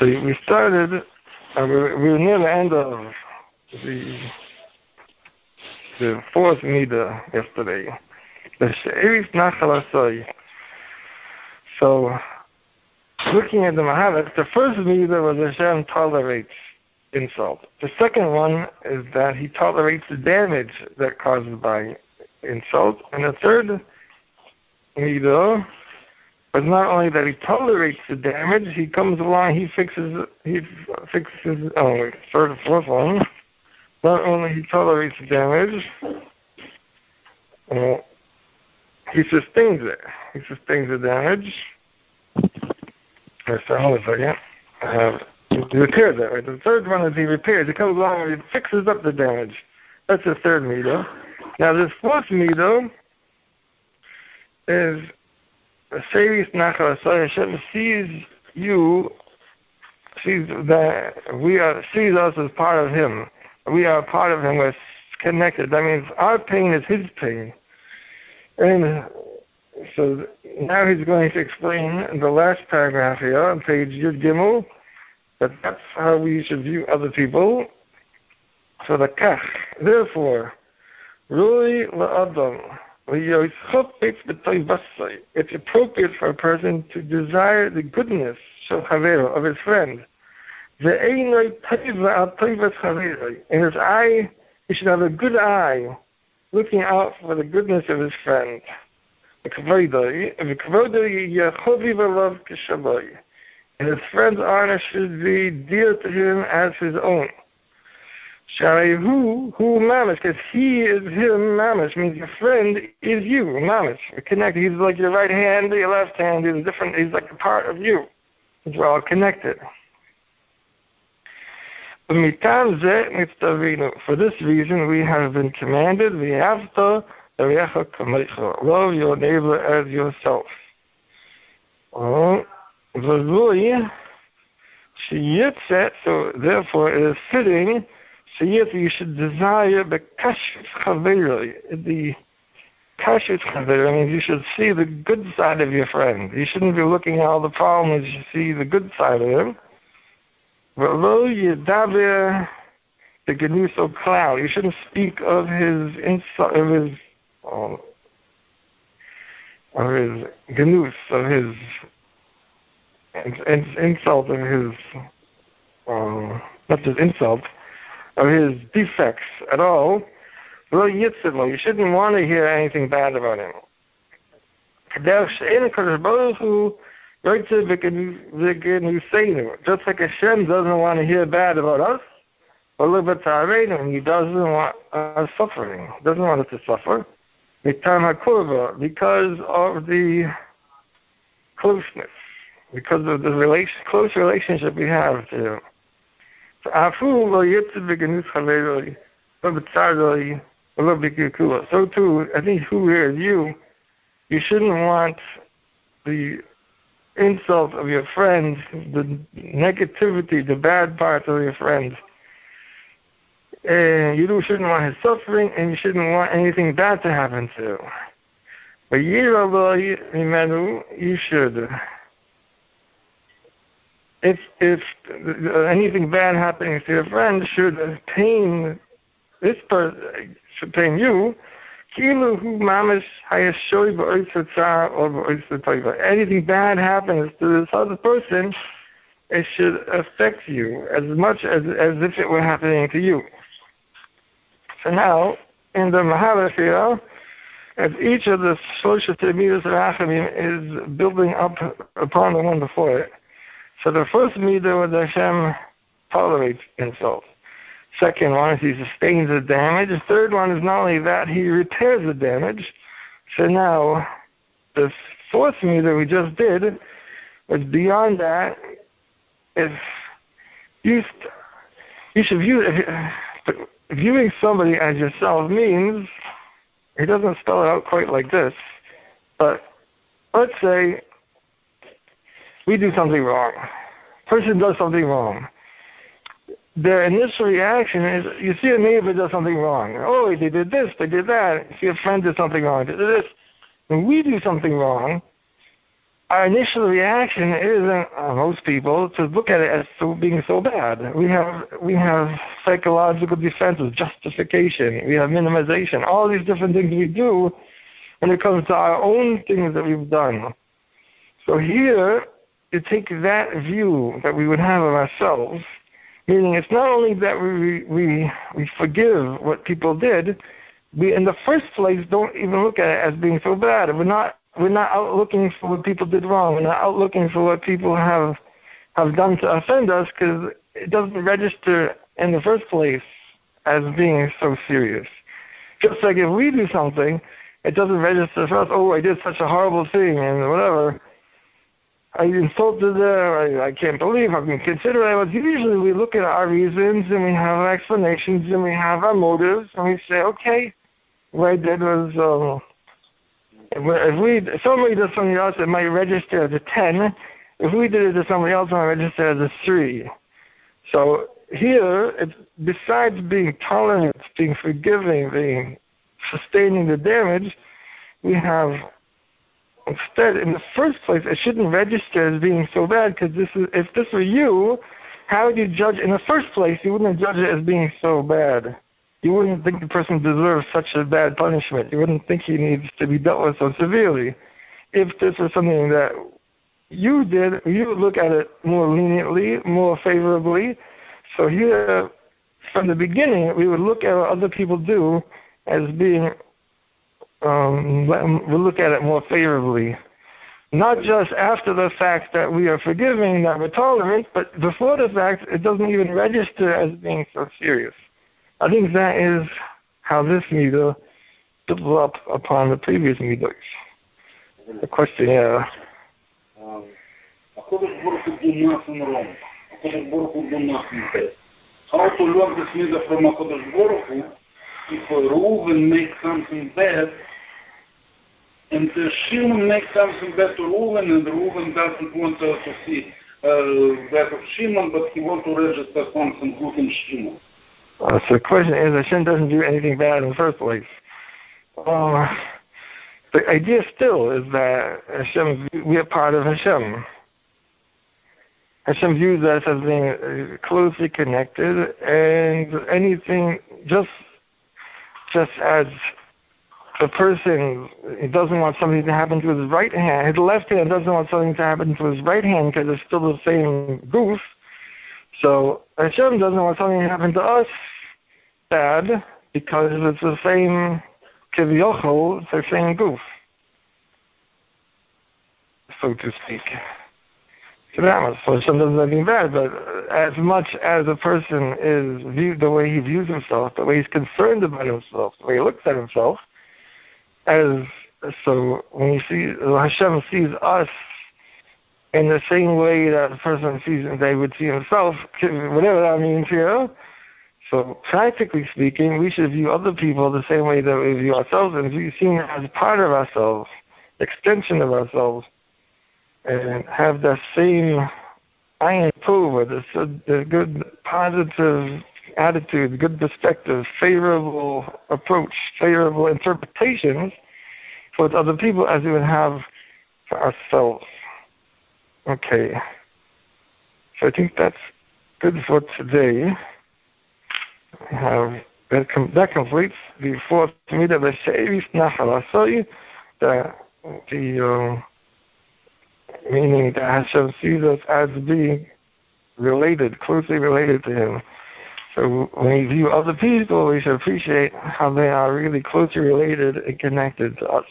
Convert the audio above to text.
So we started, uh, we, were, we were near the end of the the fourth Mida yesterday. So, looking at the Mahalach, the first Mida was Hashem tolerates insult. The second one is that he tolerates the damage that caused by insult. And the third Mida but not only that he tolerates the damage, he comes along, he fixes, he fixes, oh, third and fourth one. Not only he tolerates the damage, uh, he sustains it. He sustains the damage. Right, so hold a second. Uh, he repairs it. Right? The third one is he repairs. He comes along and he fixes up the damage. That's the third mido. Now this fourth mido is Seris Nachal Hashem sees you, sees that we are sees us as part of Him. We are part of Him. We're connected. That means our pain is His pain. And so now he's going to explain in the last paragraph here on page Yud Gimel that that's how we should view other people. So the kach, therefore, Rui la'adam, it's appropriate for a person to desire the goodness of his friend. In his eye, he should have a good eye, looking out for the goodness of his friend. And his friend's honor should be dear to him as his own. Shari who mamish, because he is him mamish means your friend is you mamish. Connected. He's like your right hand, your left hand. He's different. He's like a part of you. We're all connected. For this reason, we have been commanded, love your neighbor as yourself. Oh, so therefore it is fitting so yes, you should desire the kashut chavera, the kashut chavera means you should see the good side of your friend. You shouldn't be looking at all the problems. You see the good side of him. V'lo yedaber the genuso cloud. You shouldn't speak of his insult, of his, um, of his genus, of his insult, of his, um, not just insult, of his defects at all, you shouldn't want to hear anything bad about him. Just like Hashem doesn't want to hear bad about us, and he doesn't want us suffering, doesn't want us to suffer. Because of the closeness, because of the relation, close relationship we have to him. So too, I think who here is you, you shouldn't want the insult of your friends, the negativity, the bad parts of your friends. And you shouldn't want his suffering, and you shouldn't want anything bad to happen to. But you should if if anything bad happening to your friend should pain this person should pain you, Anything bad happens to this other person, it should affect you as much as as if it were happening to you. So now, in the Mahalach here, as each of the social Temidas Rachamim is building up upon the one before it, so the first midah was Hashem tolerates insult. Second one is he sustains the damage. The third one is not only that, he repairs the damage. So now, the fourth midah we just did was beyond that. If you, you should view if, viewing somebody as yourself means he doesn't spell it out quite like this, but let's say we do something wrong. Person does something wrong. Their initial reaction is you see a neighbor does something wrong. Oh, they did this, they did that. You see a friend did something wrong, they did this. When we do something wrong, our initial reaction isn't uh, most people to look at it as so being so bad. We have we have psychological defenses, justification, we have minimization, all these different things we do when it comes to our own things that we've done. So here, you take that view that we would have of ourselves, meaning it's not only that we we we forgive what people did, we in the first place don't even look at it as being so bad. We're not we're not out looking for what people did wrong. We're not out looking for what people have have done to offend us because it doesn't register in the first place as being so serious. Just like if we do something, it doesn't register for us. Oh, I did such a horrible thing and whatever. I insulted her. I, I can't believe how considerate I was. Usually we look at our reasons and we have our explanations and we have our motives and we say, okay, what I did was um, if we if somebody does something else, it might register as a ten. If we did it to somebody else, it might register as a three. So here, it's, besides being tolerant, being forgiving, being sustaining the damage, we have instead, in the first place, it shouldn't register as being so bad because this is if this were you, how would you judge in the first place? You wouldn't judge it as being so bad you wouldn't think the person deserves such a bad punishment. You wouldn't think he needs to be dealt with so severely. If this was something that you did, you would look at it more leniently, more favorably. So here, from the beginning, we would look at what other people do as being, um, we'll look at it more favorably. Not just after the fact that we are forgiving, that we're tolerant, but before the fact, it doesn't even register as being so serious. I think that is how this meter developed upon the previous meters. The question here if Reuven makes something bad, and uh, Shimon makes something bad to Reuven, and Reuven doesn't want uh, to see uh, that of Shimon, but he wants to register something good in Shimon. Uh, so the question is, Hashem doesn't do anything bad in the first place. Uh, the idea still is that Hashem, we are part of Hashem. Hashem views us as being closely connected, and anything just just as a person doesn't want something to happen to his right hand, his left hand doesn't want something to happen to his right hand because it's still the same goof. So Hashem doesn't want something to happen to us bad because it's the same kivyochel, it's the same goof, so to speak. Much. So Hashem doesn't anything bad, but as much as a person is viewed the way he views himself, the way he's concerned about himself, the way he looks at himself, as so when you see Hashem sees us in the same way that a person sees and they would see himself, whatever that means here. So practically speaking, we should view other people the same way that we view ourselves and view seen as part of ourselves, extension of ourselves, and have the same iron approval, the, the good positive attitude, good perspective, favorable approach, favorable interpretations for other people as we would have for ourselves. Okay. So I think that's good for today. We have that, com- that completes the fourth midah b'shevis nachal asoy, the the uh, meaning that Hashem sees us as being related, closely related to Him. So when we view other people, we should appreciate how they are really closely related and connected to us.